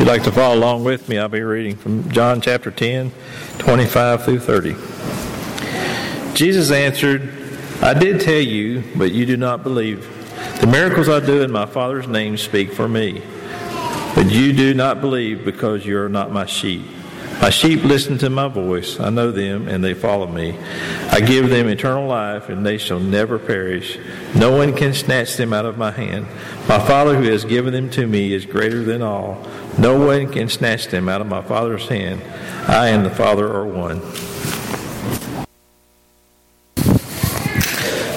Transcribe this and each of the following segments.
you'd like to follow along with me, I'll be reading from John chapter 10, 25 through 30. Jesus answered, I did tell you, but you do not believe. The miracles I do in my Father's name speak for me. But you do not believe because you are not my sheep. My sheep listen to my voice. I know them, and they follow me. I give them eternal life, and they shall never perish. No one can snatch them out of my hand. My Father who has given them to me is greater than all. No one can snatch them out of my Father's hand. I and the Father are one.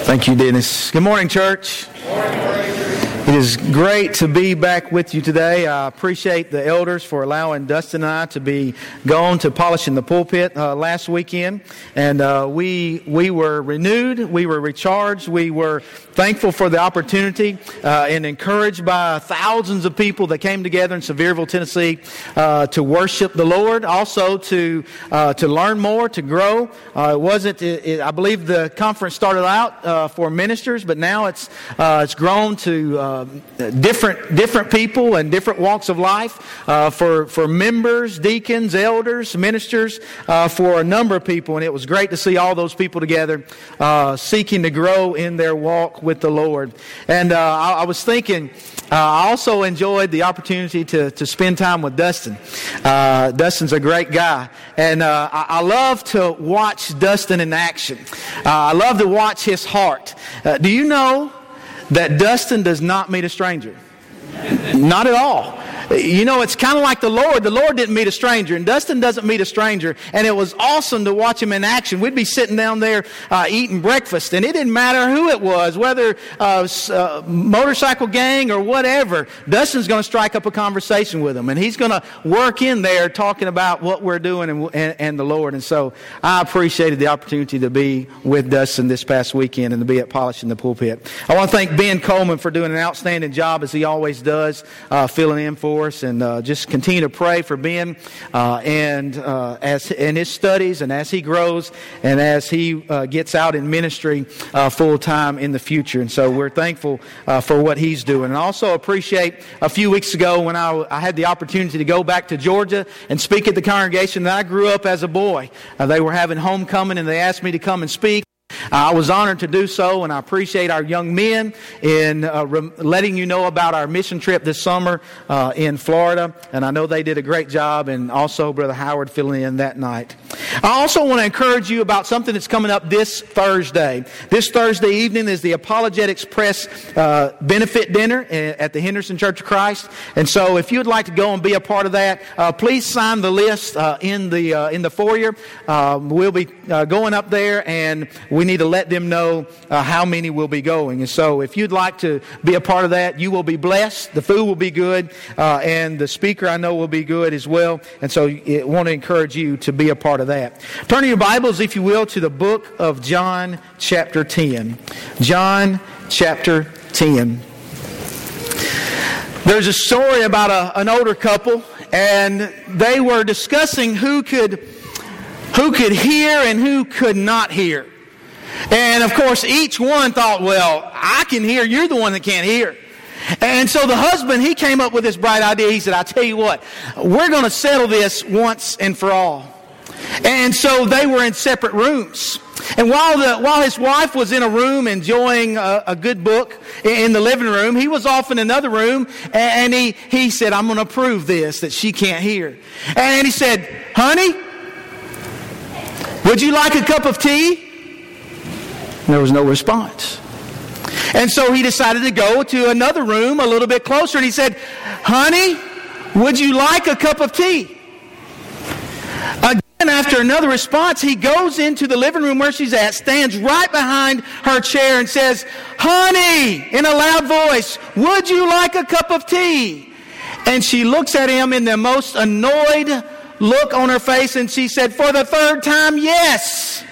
Thank you, Dennis. Good morning, church. It is great to be back with you today. I appreciate the elders for allowing Dustin and I to be gone to polishing the pulpit uh, last weekend, and uh, we we were renewed, we were recharged, we were thankful for the opportunity, uh, and encouraged by thousands of people that came together in Sevierville, Tennessee, uh, to worship the Lord, also to uh, to learn more, to grow. Uh, it wasn't. It, it, I believe the conference started out for ministers, but now it's it's grown to um, different different people and different walks of life uh, for for members, deacons, elders, ministers, uh, for a number of people, and it was great to see all those people together, uh, seeking to grow in their walk with the Lord. And uh, I, I, was thinking. Uh, I also enjoyed the opportunity to, to spend time with Dustin. Dustin's a great guy. And I, I, love to watch Dustin in action. I love to watch his heart. do you know that Dustin does not meet a stranger. Not at all. You know, it's kind of like the Lord. The Lord didn't meet a stranger, and Dustin doesn't meet a stranger. And it was awesome to watch him in action. We'd be sitting down there uh, eating breakfast, and it didn't matter who it was, whether uh, uh, motorcycle gang or whatever. Dustin's going to strike up a conversation with him, and he's going to work in there talking about what we're doing and, and, and the Lord. And so I appreciated the opportunity to be with Dustin this past weekend and to be at Polishing the Pulpit. I want to thank Ben Coleman for doing an outstanding job as he always does, uh, filling in for for us, and uh, just continue to pray for Ben uh, and uh, as in his studies and as he grows and as he uh, gets out in ministry uh, full time in the future. And so we're thankful for what he's doing, and also appreciate a few weeks ago when I, I, had the opportunity to go back to Georgia and speak at the congregation that I grew up as a boy. they were having homecoming, and they asked me to come and speak. I was honored to do so, and I appreciate our young men in uh, re- letting you know about our mission trip this summer uh, in Florida. And I know they did a great job, and also Brother Howard filling in that night. I also want to encourage you about something that's coming up this Thursday. This Thursday evening is the Apologetics Press uh, benefit dinner at the Henderson Church of Christ. And so, if you would like to go and be a part of that, uh, please sign the list uh, in the uh, in the foyer. we'll be going up there, and we need to let them know uh, how many will be going. And so, if you'd like to be a part of that, you will be blessed. The food will be good, uh, and the speaker I know will be good as well. And so, I want to encourage you to be a part of that. Turn your Bibles, if you will, to the book of John, chapter 10. John, chapter 10. There's a story about a, an older couple, and they were discussing who could who could hear and who could not hear. And of course, each one thought, well, I can hear, you're the one that can't hear. And so the husband, he came up with this bright idea. He said, I tell you what, we're going to settle this once and for all. And so they were in separate rooms. And while, the, while his wife was in a room enjoying a, a, good book in the living room, he was off in another room and he, he said, I'm going to prove this that she can't hear. And he said, Honey, would you like a cup of tea? There was no response. And so he decided to go to another room a little bit closer and he said, Honey, would you like a cup of tea? Again, after another response, he goes into the living room where she's at, stands right behind her chair, and says, Honey, in a loud voice, would you like a cup of tea? And she looks at him in the most annoyed look on her face and she said, For the third time, yes.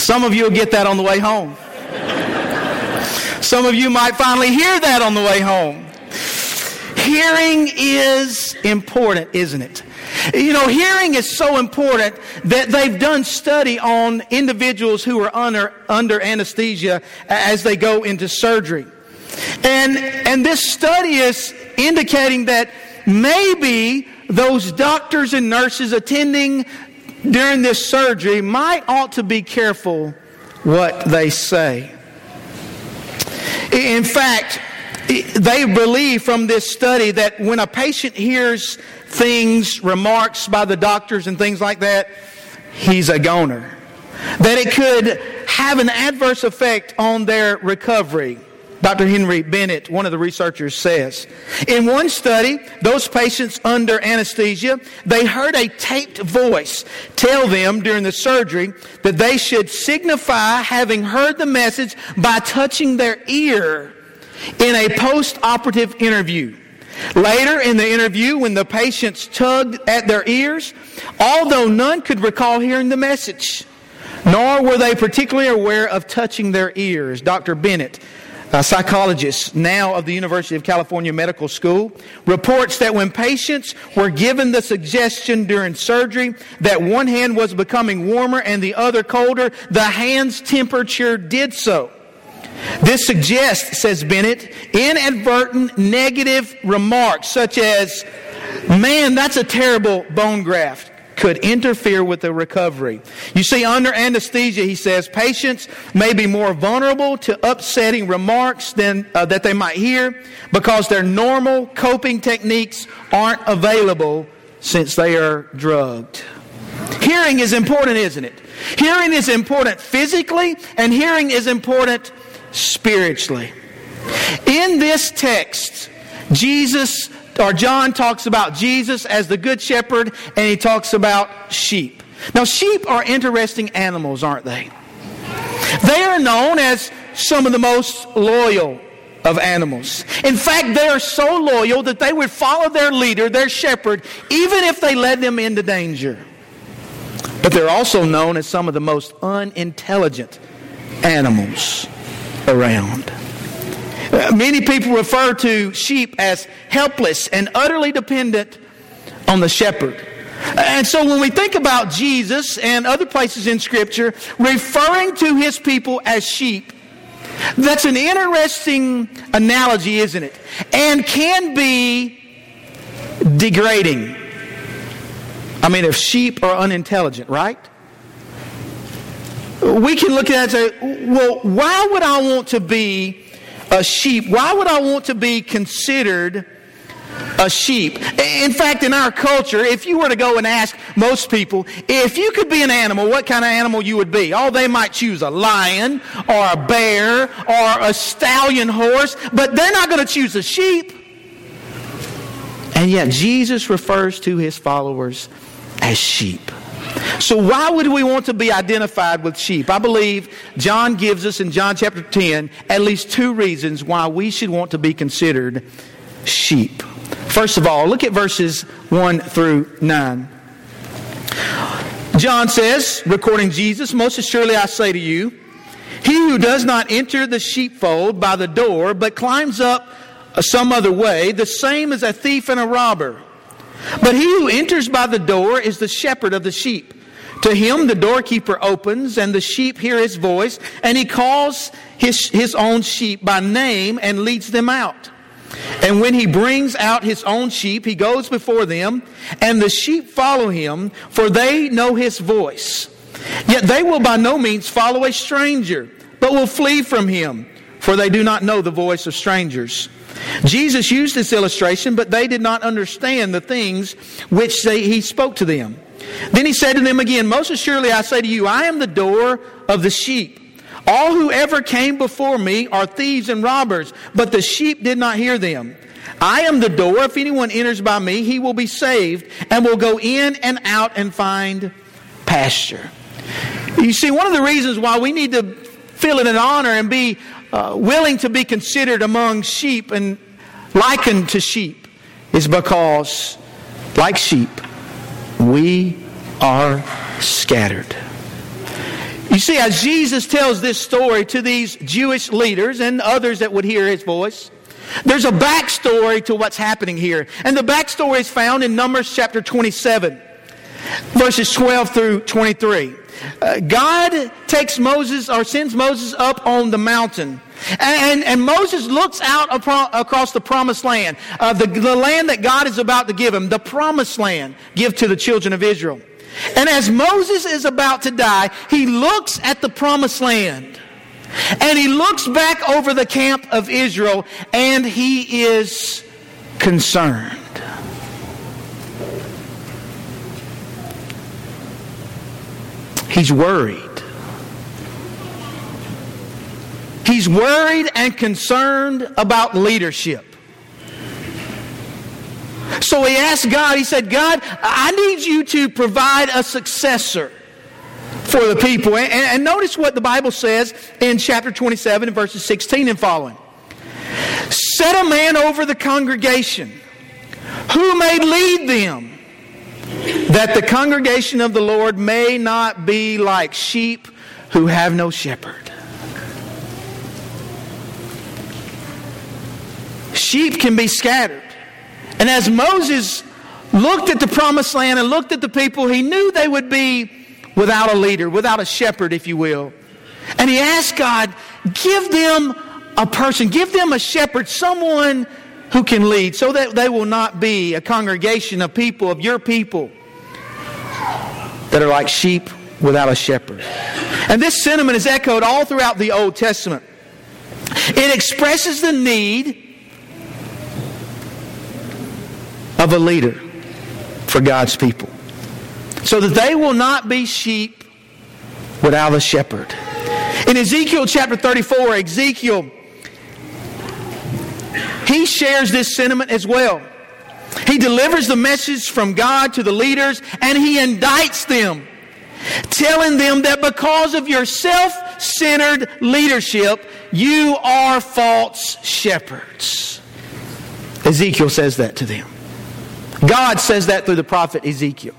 Some of you will get that on the way home. Some of you might finally hear that on the way home. Hearing is important, isn't it? You know, hearing is so important that they've done study on individuals who are under, under anesthesia as they go into surgery. And, and this study is indicating that maybe those doctors and nurses attending during this surgery might ought to be careful what they say. In fact, they believe from this study that when a patient hears things, remarks by the doctors and things like that, he's a goner. That it could have an adverse effect on their recovery. Dr. Henry Bennett, one of the researchers, says. In one study, those patients under anesthesia, they heard a taped voice tell them during the surgery that they should signify having heard the message by touching their ear in a post-operative interview. Later in the interview, when the patients tugged at their ears, although none could recall hearing the message, nor were they particularly aware of touching their ears. Dr. Bennett Uh, a psychologist now of the University of California Medical School, reports that when patients were given the suggestion during surgery that one hand was becoming warmer and the other colder, the hand's temperature did so. This suggests, says Bennett, inadvertent negative remarks such as, man, that's a terrible bone graft could interfere with the recovery. You see, under anesthesia, he says, patients may be more vulnerable to upsetting remarks than uh, that they might hear because their normal coping techniques aren't available since they are drugged. Hearing is important, isn't it? Hearing is important physically, and hearing is important spiritually. In this text, Jesus or John talks about Jesus as the good shepherd and he talks about sheep. Now, sheep are interesting animals, aren't they? They are known as some of the most loyal of animals. In fact, they are so loyal that they would follow their leader, their shepherd, even if they led them into danger. But they're also known as some of the most unintelligent animals around. Uh, many people refer to sheep as helpless and utterly dependent on the shepherd. And so when we think about Jesus and other places in Scripture referring to his people as sheep, that's an interesting analogy, isn't it? And can be degrading. I mean, if sheep are unintelligent, right? We can look at it and say, well, why would I want to be a sheep, why would I want to be considered a sheep? In fact, in our culture, if you were to go and ask most people, if you could be an animal, what kind of animal you would be? Oh, they might choose a lion or a bear or a stallion horse, but they're not going to choose a sheep. And yet, Jesus refers to his followers as sheep. So, why would we want to be identified with sheep? I believe John gives us in John chapter 10 at least two reasons why we should want to be considered sheep. First of all, look at verses 1 through 9. John says, recording Jesus, Most assuredly I say to you, he who does not enter the sheepfold by the door, but climbs up some other way, the same as a thief and a robber. But he who enters by the door is the shepherd of the sheep. To him the doorkeeper opens, and the sheep hear his voice, and he calls his, his own sheep by name and leads them out. And when he brings out his own sheep, he goes before them, and the sheep follow him, for they know his voice. Yet they will by no means follow a stranger, but will flee from him, for they do not know the voice of strangers. Jesus used this illustration, but they did not understand the things which they, he spoke to them. Then he said to them again, Most assuredly I say to you, I am the door of the sheep. All who ever came before me are thieves and robbers, but the sheep did not hear them. I am the door. If anyone enters by me, he will be saved and will go in and out and find pasture. You see, one of the reasons why we need to feel it an honor and be uh, willing to be considered among sheep and likened to sheep is because, like sheep, we are scattered. You see, as Jesus tells this story to these Jewish leaders and others that would hear his voice, there's a backstory to what's happening here. And the backstory is found in Numbers chapter 27, verses 12 through 23. uh, God takes Moses or sends Moses up on the mountain. And, and, Moses looks out across the promised land, uh, the, the land that God is about to give him, the promised land, give to the children of Israel. And as Moses is about to die, he looks at the promised land. And he looks back over the camp of Israel and he is concerned. He's worried. He's worried and concerned about leadership. So he asked God, he said, God, I need you to provide a successor for the people. And, and notice what the Bible says in chapter 27, verses 16 and following. Set a man over the congregation who may lead them, that the congregation of the Lord may not be like sheep who have no shepherd. Sheep can be scattered. And as Moses looked at the promised land and looked at the people, he knew they would be without a leader, without a shepherd, if you will. And he asked God, give them a person, give them a shepherd, someone who can lead, so that they will not be a congregation of people, of your people, that are like sheep without a shepherd. And this sentiment is echoed all throughout the Old Testament. It expresses the need of a leader for God's people so that they will not be sheep without a shepherd. In Ezekiel chapter 34, Ezekiel, he shares this sentiment as well. He delivers the message from God to the leaders and he indicts them, telling them that because of your self centered leadership, you are false shepherds. Ezekiel says that to them. God says that through the prophet Ezekiel.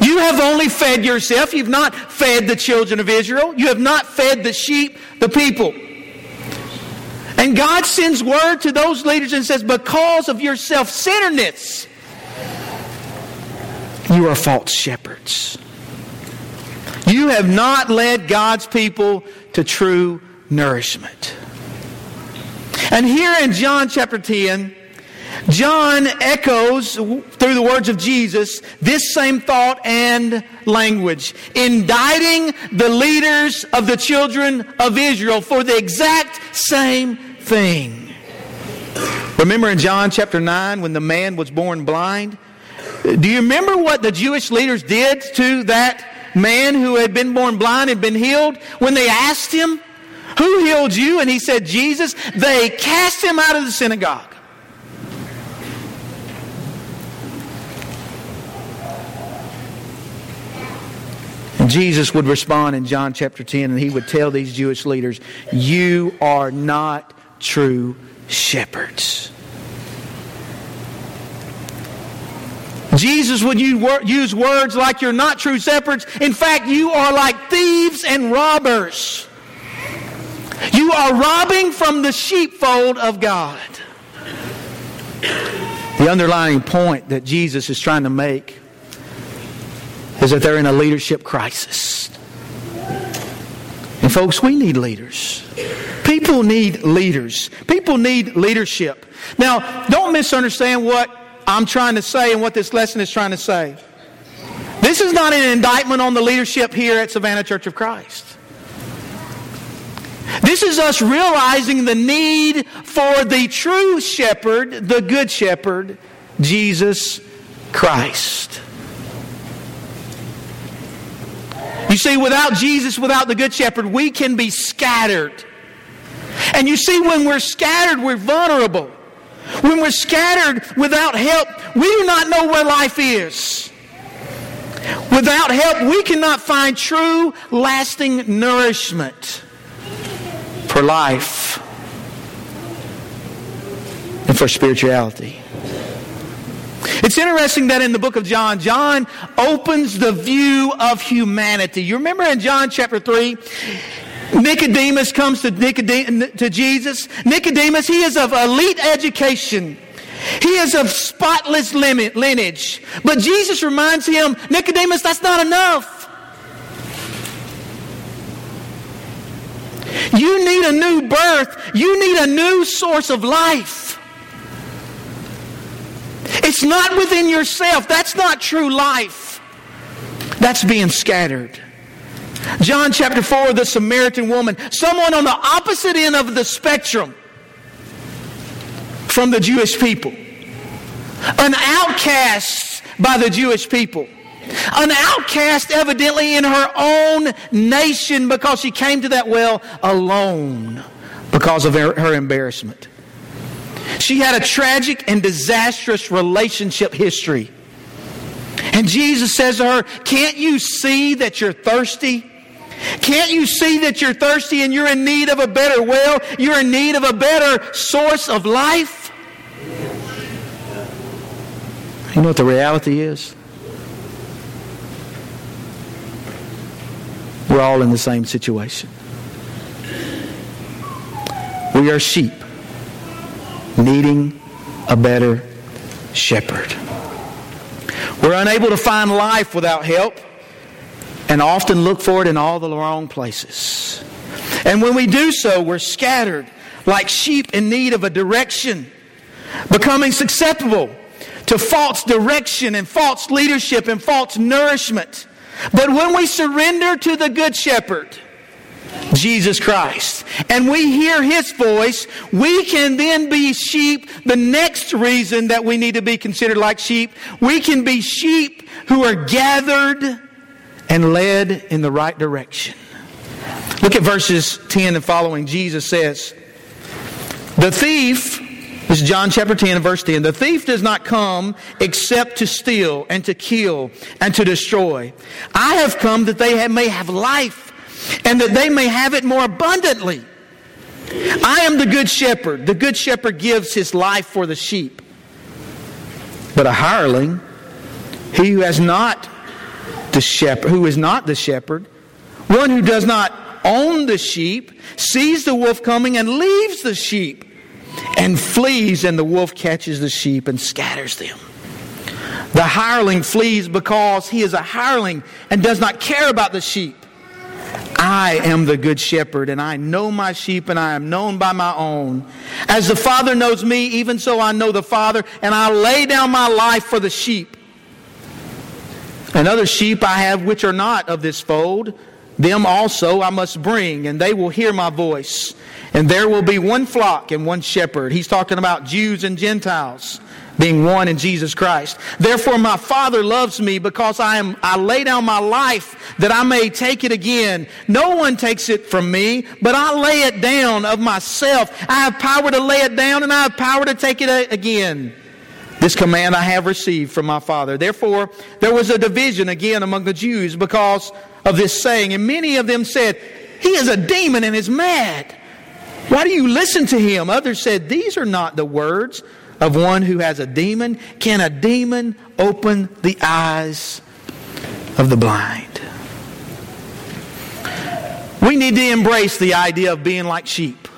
You have only fed yourself. You've not fed the children of Israel. You have not fed the sheep, the people. And God sends word to those leaders and says, because of your self centeredness, you are false shepherds. You have not led God's people to true nourishment. And here in John chapter 10, John echoes through the words of Jesus this same thought and language, indicting the leaders of the children of Israel for the exact same thing. Remember in John chapter 9 when the man was born blind? Do you remember what the Jewish leaders did to that man who had been born blind and been healed? When they asked him, Who healed you? And he said, Jesus. They cast him out of the synagogue. Jesus would respond in John chapter 10 and he would tell these Jewish leaders, You are not true shepherds. Jesus would use words like you're not true shepherds. In fact, you are like thieves and robbers. You are robbing from the sheepfold of God. The underlying point that Jesus is trying to make is that they're in a leadership crisis. And folks, we need leaders. People need leaders. People need leadership. Now, don't misunderstand what I'm trying to say and what this lesson is trying to say. This is not an indictment on the leadership here at Savannah Church of Christ. This is us realizing the need for the true shepherd, the good shepherd, Jesus Christ. You see, without Jesus, without the Good Shepherd, we can be scattered. And you see, when we're scattered, we're vulnerable. When we're scattered without help, we do not know where life is. Without help, we cannot find true, lasting nourishment for life and for spirituality. It's interesting that in the book of John, John opens the view of humanity. You remember in John chapter 3, Nicodemus comes to, to Jesus. Nicodemus, he is of elite education. He is of spotless lineage. But Jesus reminds him, Nicodemus, that's not enough. You need a new birth. You need a new source of life. It's not within yourself. That's not true life. That's being scattered. John chapter 4, the Samaritan woman, someone on the opposite end of the spectrum from the Jewish people, an outcast by the Jewish people. An outcast, evidently, in her own nation because she came to that well alone because of her, embarrassment. She had a tragic and disastrous relationship history. And Jesus says to her, Can't you see that you're thirsty? Can't you see that you're thirsty and you're in need of a better well? You're in need of a better source of life? You know what the reality is? We're all in the same situation. We are sheep needing a better shepherd. We're unable to find life without help and often look for it in all the wrong places. And when we do so, we're scattered like sheep in need of a direction, becoming susceptible to false direction and false leadership and false nourishment. But when we surrender to the Good Shepherd, Jesus Christ, and we hear His voice, we can then be sheep. The next reason that we need to be considered like sheep, we can be sheep who are gathered and led in the right direction. Look at verses 10 and following. Jesus says, The thief this is John chapter 10 and verse 10. The thief does not come except to steal and to kill and to destroy. I have come that they may have life and that they may have it more abundantly. I am the good shepherd. The good shepherd gives his life for the sheep. But a hireling, he who has not the shepherd, who is not the shepherd, one who does not own the sheep, sees the wolf coming and leaves the sheep and flees, and the wolf catches the sheep and scatters them. The hireling flees because he is a hireling and does not care about the sheep. I am the good shepherd, and I know my sheep, and I am known by my own. As the Father knows me, even so I know the Father, and I lay down my life for the sheep. And other sheep I have which are not of this fold, them also I must bring, and they will hear my voice. And there will be one flock and one shepherd. He's talking about Jews and Gentiles being one in Jesus Christ. Therefore my Father loves me because I am I lay down my life that I may take it again. No one takes it from me, but I lay it down of myself. I have power to lay it down and I have power to take it again. This command I have received from my Father. Therefore, there was a division again among the Jews because of this saying, and many of them said, He is a demon and is mad. Why do you listen to him? Others said, These are not the words of one who has a demon. Can a demon open the eyes of the blind? We need to embrace the idea of being like sheep.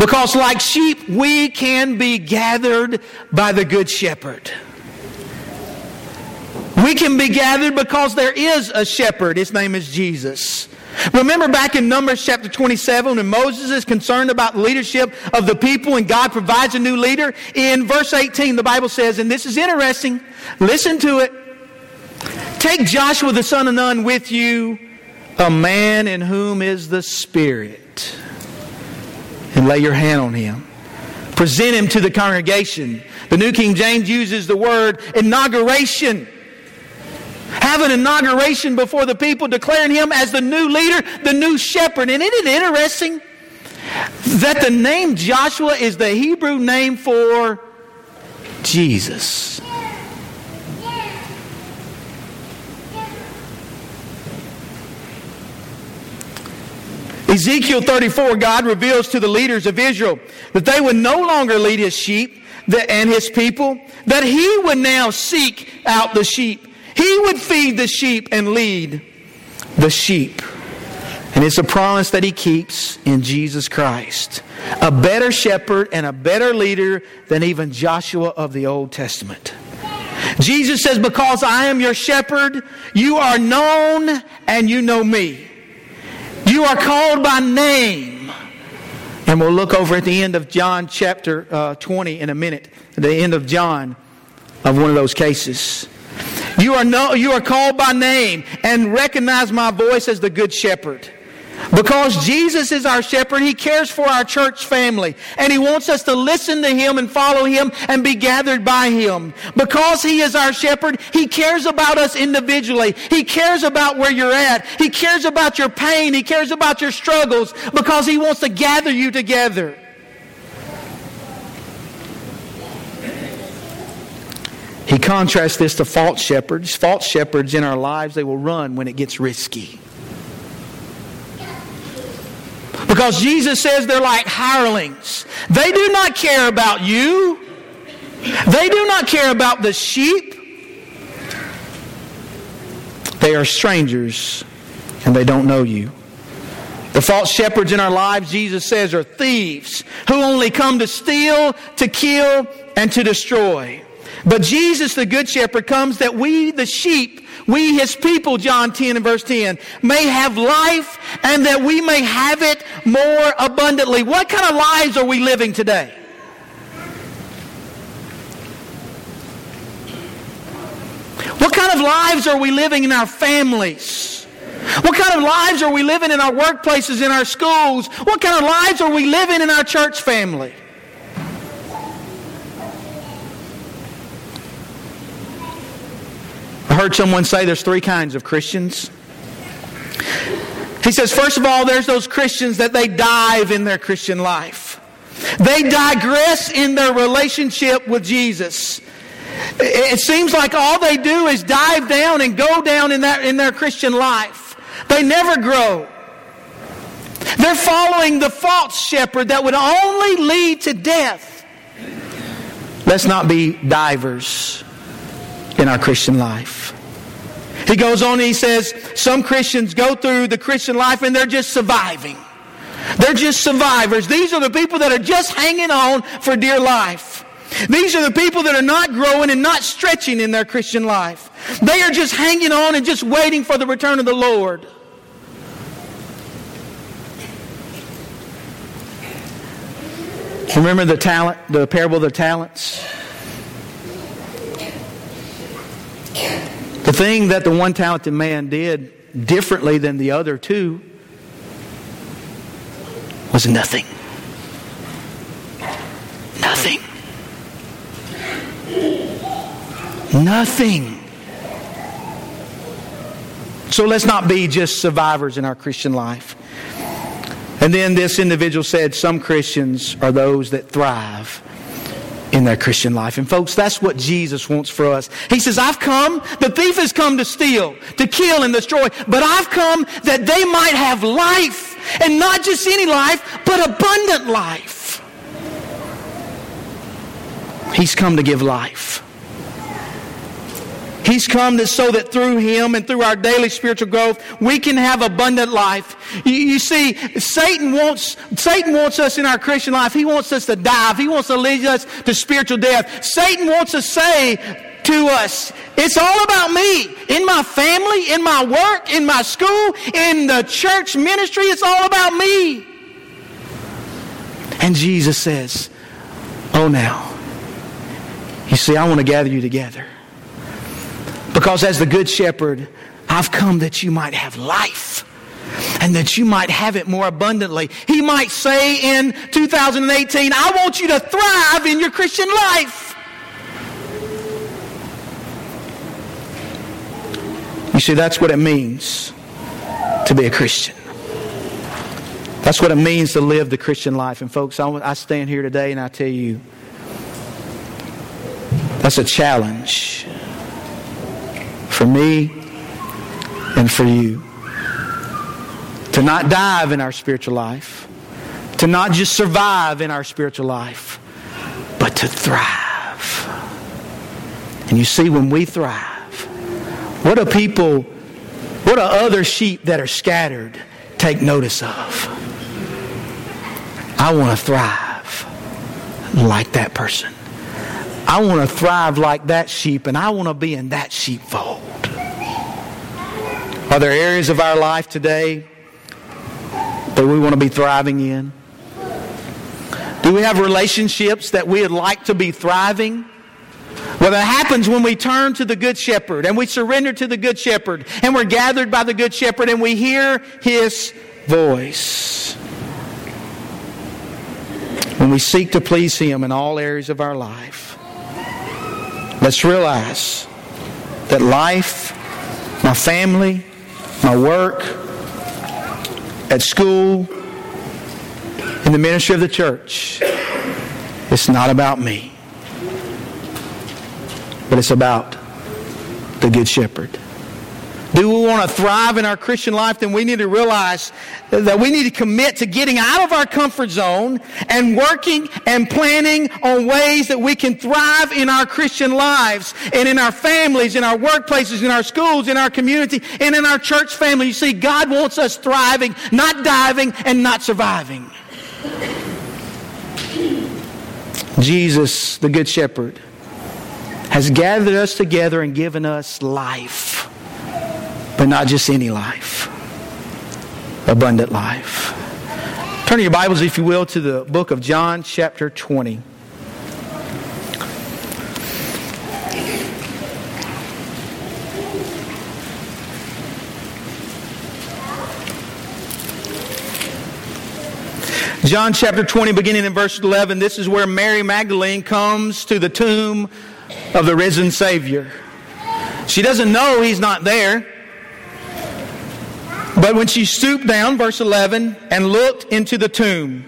Because, like sheep, we can be gathered by the Good Shepherd. We can be gathered because there is a shepherd. His name is Jesus. Remember back in Numbers chapter 27 when Moses is concerned about the leadership of the people and God provides a new leader? In verse 18, the Bible says, and this is interesting, listen to it. Take Joshua the son of Nun with you, a man in whom is the Spirit, and lay your hand on him. Present him to the congregation. The New King James uses the word inauguration have an inauguration before the people, declaring him as the new leader, the new shepherd. And isn't it interesting that the name Joshua is the Hebrew name for Jesus? Ezekiel 34, God reveals to the leaders of Israel that they would no longer lead his sheep and his people, that he would now seek out the sheep. He would feed the sheep and lead the sheep. And it's a promise that he keeps in Jesus Christ. A better shepherd and a better leader than even Joshua of the Old Testament. Jesus says, Because I am your shepherd, you are known and you know me. You are called by name. And we'll look over at the end of John chapter uh, 20 in a minute, the end of John, of one of those cases. You are, no, you are called by name and recognize my voice as the good shepherd. Because Jesus is our shepherd, He cares for our church family. And He wants us to listen to Him and follow Him and be gathered by Him. Because He is our shepherd, He cares about us individually. He cares about where you're at. He cares about your pain. He cares about your struggles because He wants to gather you together. He contrasts this to false shepherds. False shepherds in our lives, they will run when it gets risky. Because Jesus says they're like hirelings. They do not care about you. They do not care about the sheep. They are strangers and they don't know you. The false shepherds in our lives, Jesus says, are thieves who only come to steal, to kill, and to destroy. But Jesus, the Good Shepherd, comes that we, the sheep, we, his people, John 10 and verse 10, may have life and that we may have it more abundantly. What kind of lives are we living today? What kind of lives are we living in our families? What kind of lives are we living in our workplaces, in our schools? What kind of lives are we living in our church family? Heard someone say there's three kinds of Christians. He says, first of all, there's those Christians that they dive in their Christian life. They digress in their relationship with Jesus. It seems like all they do is dive down and go down in, that, in their Christian life. They never grow. They're following the false shepherd that would only lead to death. Let's not be divers in our Christian life. He goes on he says, some Christians go through the Christian life and they're just surviving. They're just survivors. These are the people that are just hanging on for dear life. These are the people that are not growing and not stretching in their Christian life. They are just hanging on and just waiting for the return of the Lord. Remember the talent, the parable of the talents? The thing that the one talented man did differently than the other two was nothing. Nothing. Nothing. So let's not be just survivors in our Christian life. And then this individual said, Some Christians are those that thrive in their Christian life. And folks, that's what Jesus wants for us. He says, I've come, the thief has come to steal, to kill and destroy, but I've come that they might have life. And not just any life, but abundant life. He's come to give life. He's come that so that through Him and through our daily spiritual growth, we can have abundant life. You, you, see, Satan wants, Satan wants us in our Christian life. He wants us to dive. He wants to lead us to spiritual death. Satan wants to say to us, it's all about me. In my family, in my work, in my school, in the church ministry, it's all about me. And Jesus says, oh now, you see, I want to gather you together. Because as the Good Shepherd, I've come that you might have life and that you might have it more abundantly. He might say in 2018, I want you to thrive in your Christian life. You see, that's what it means to be a Christian. That's what it means to live the Christian life. And folks, I stand here today and I tell you, that's a challenge for me and for you. To not dive in our spiritual life, to not just survive in our spiritual life, but to thrive. And you see, when we thrive, what do people, what do other sheep that are scattered take notice of? I want to thrive like that person. I want to thrive like that sheep, and I want to be in that sheepfold. Are there areas of our life today that we want to be thriving in? Do we have relationships that we would like to be thriving? Well, that happens when we turn to the Good Shepherd and we surrender to the Good Shepherd and we're gathered by the Good Shepherd and we hear His voice. When we seek to please Him in all areas of our life, let's realize that life, my family, my work, at school, in the ministry of the church, it's not about me but it's about the Good Shepherd. Do we want to thrive in our Christian life? Then we need to realize that we need to commit to getting out of our comfort zone and working and planning on ways that we can thrive in our Christian lives and in our families, in our workplaces, in our schools, in our community, and in our church family. You see, God wants us thriving, not diving and not surviving. Jesus, the Good Shepherd, has gathered us together and given us life, but not just any life, abundant life. Turn your Bibles, if you will, to the book of John, chapter 20. John chapter 20, beginning in verse 11, this is where Mary Magdalene comes to the tomb of the risen Savior. She doesn't know he's not there. But when she stooped down, verse 11, and looked into the tomb,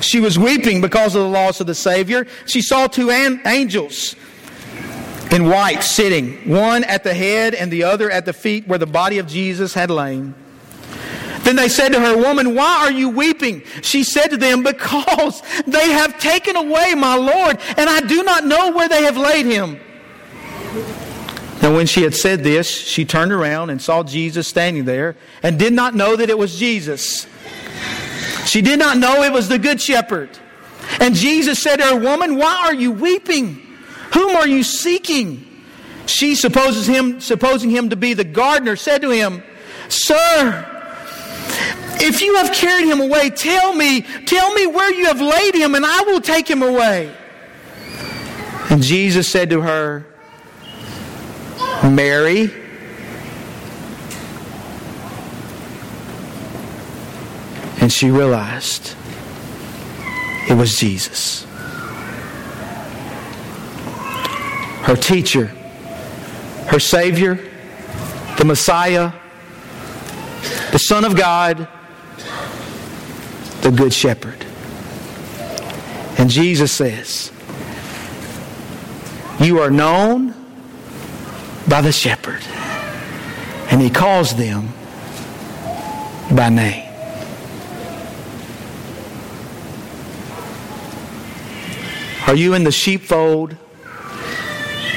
she was weeping because of the loss of the Savior. She saw two an- angels in white sitting, one at the head and the other at the feet where the body of Jesus had lain. Then they said to her, Woman, why are you weeping? She said to them, Because they have taken away my Lord, and I do not know where they have laid him. Now, when she had said this, she turned around and saw Jesus standing there and did not know that it was Jesus. She did not know it was the Good Shepherd. And Jesus said to her, Woman, why are you weeping? Whom are you seeking? She supposes him, supposing him to be the gardener, said to him, Sir, if you have carried him away, tell me, tell me where you have laid him, and I will take him away. And Jesus said to her, Mary. And she realized it was Jesus. Her teacher, her Savior, the Messiah, the Son of God, the Good Shepherd. And Jesus says, You are known by the shepherd. And he calls them by name. Are you in the sheepfold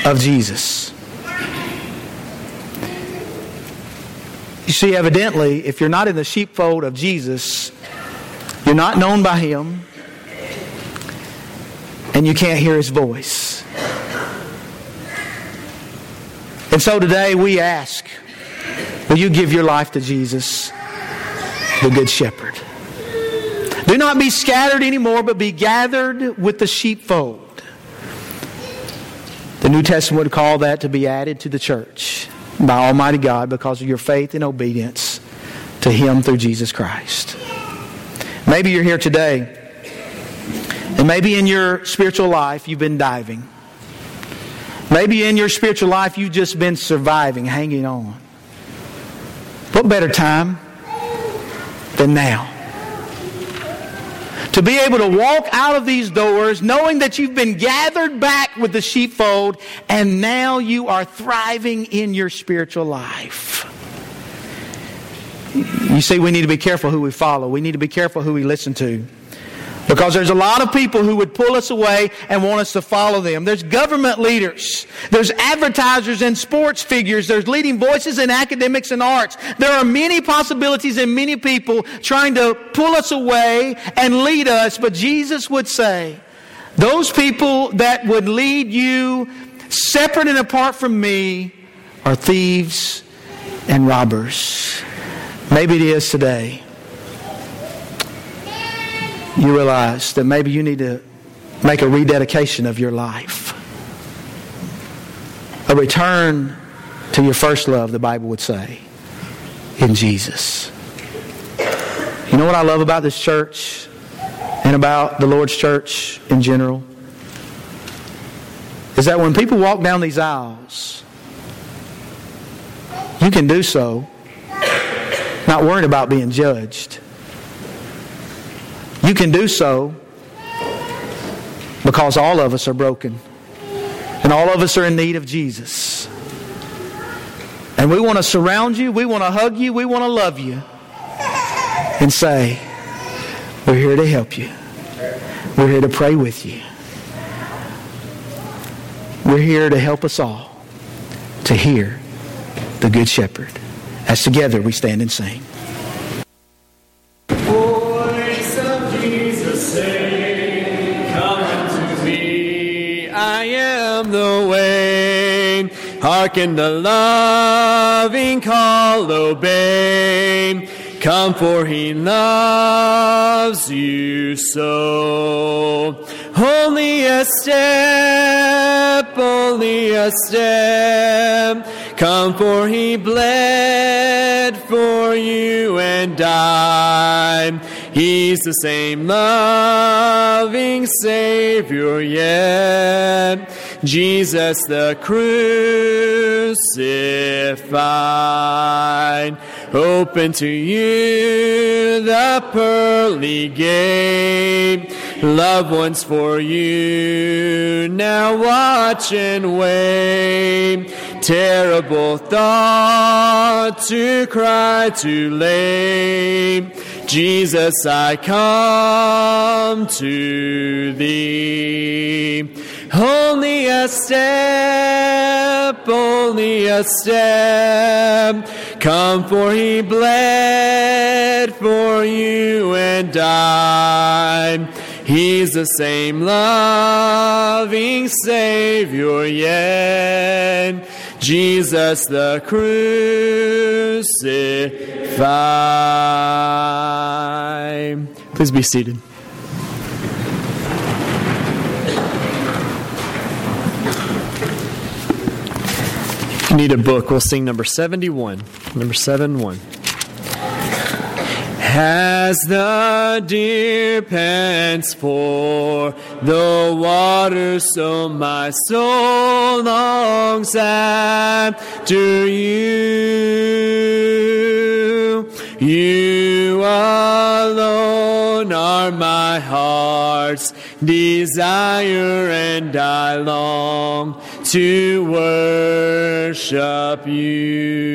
of Jesus? You see, evidently, if you're not in the sheepfold of Jesus, you're not known by Him, and you can't hear His voice. And so today we ask Will you give your life to Jesus, the Good Shepherd? Do not be scattered anymore, but be gathered with the sheepfold. The New Testament would call that to be added to the church by Almighty God because of your faith and obedience to Him through Jesus Christ. Maybe you're here today, and maybe in your spiritual life you've been diving. Maybe in your spiritual life you've just been surviving, hanging on. What better time than now? To be able to walk out of these doors knowing that you've been gathered back with the sheepfold and now you are thriving in your spiritual life. You see, we need to be careful who we follow. We need to be careful who we listen to. Because there's a lot of people who would pull us away and want us to follow them. There's government leaders. There's advertisers and sports figures. There's leading voices in academics and arts. There are many possibilities and many people trying to pull us away and lead us. But Jesus would say, those people that would lead you separate and apart from me are thieves and robbers. Maybe it is today. You realize that maybe you need to make a rededication of your life. A return to your first love, the Bible would say, in Jesus. You know what I love about this church and about the Lord's church in general? Is that when people walk down these aisles, you can do so not worried about being judged. You can do so because all of us are broken and all of us are in need of Jesus. And we want to surround you, we want to hug you, we want to love you and say, We're here to help you. We're here to pray with you. We're here to help us all to hear the Good Shepherd. As together we stand and sing. The way. Hearken the loving call, obey. Come, for he loves you so. Only a step, only a step. Come, for he bled for you and died. He's the same loving Savior yet. Jesus the crucified. Open to you the pearly gate. Loved ones for you now watch and wait. Terrible thought to cry too late. Jesus, I come to thee. Only a step, only a step. Come, for he bled for you and died. He's the same loving Savior yet. Jesus the crucified. Please be seated. You need a book, we'll sing number 71. Number 71. As the deer pants for the water, so my soul longs after you. You alone are my heart's desire, and I long to worship you.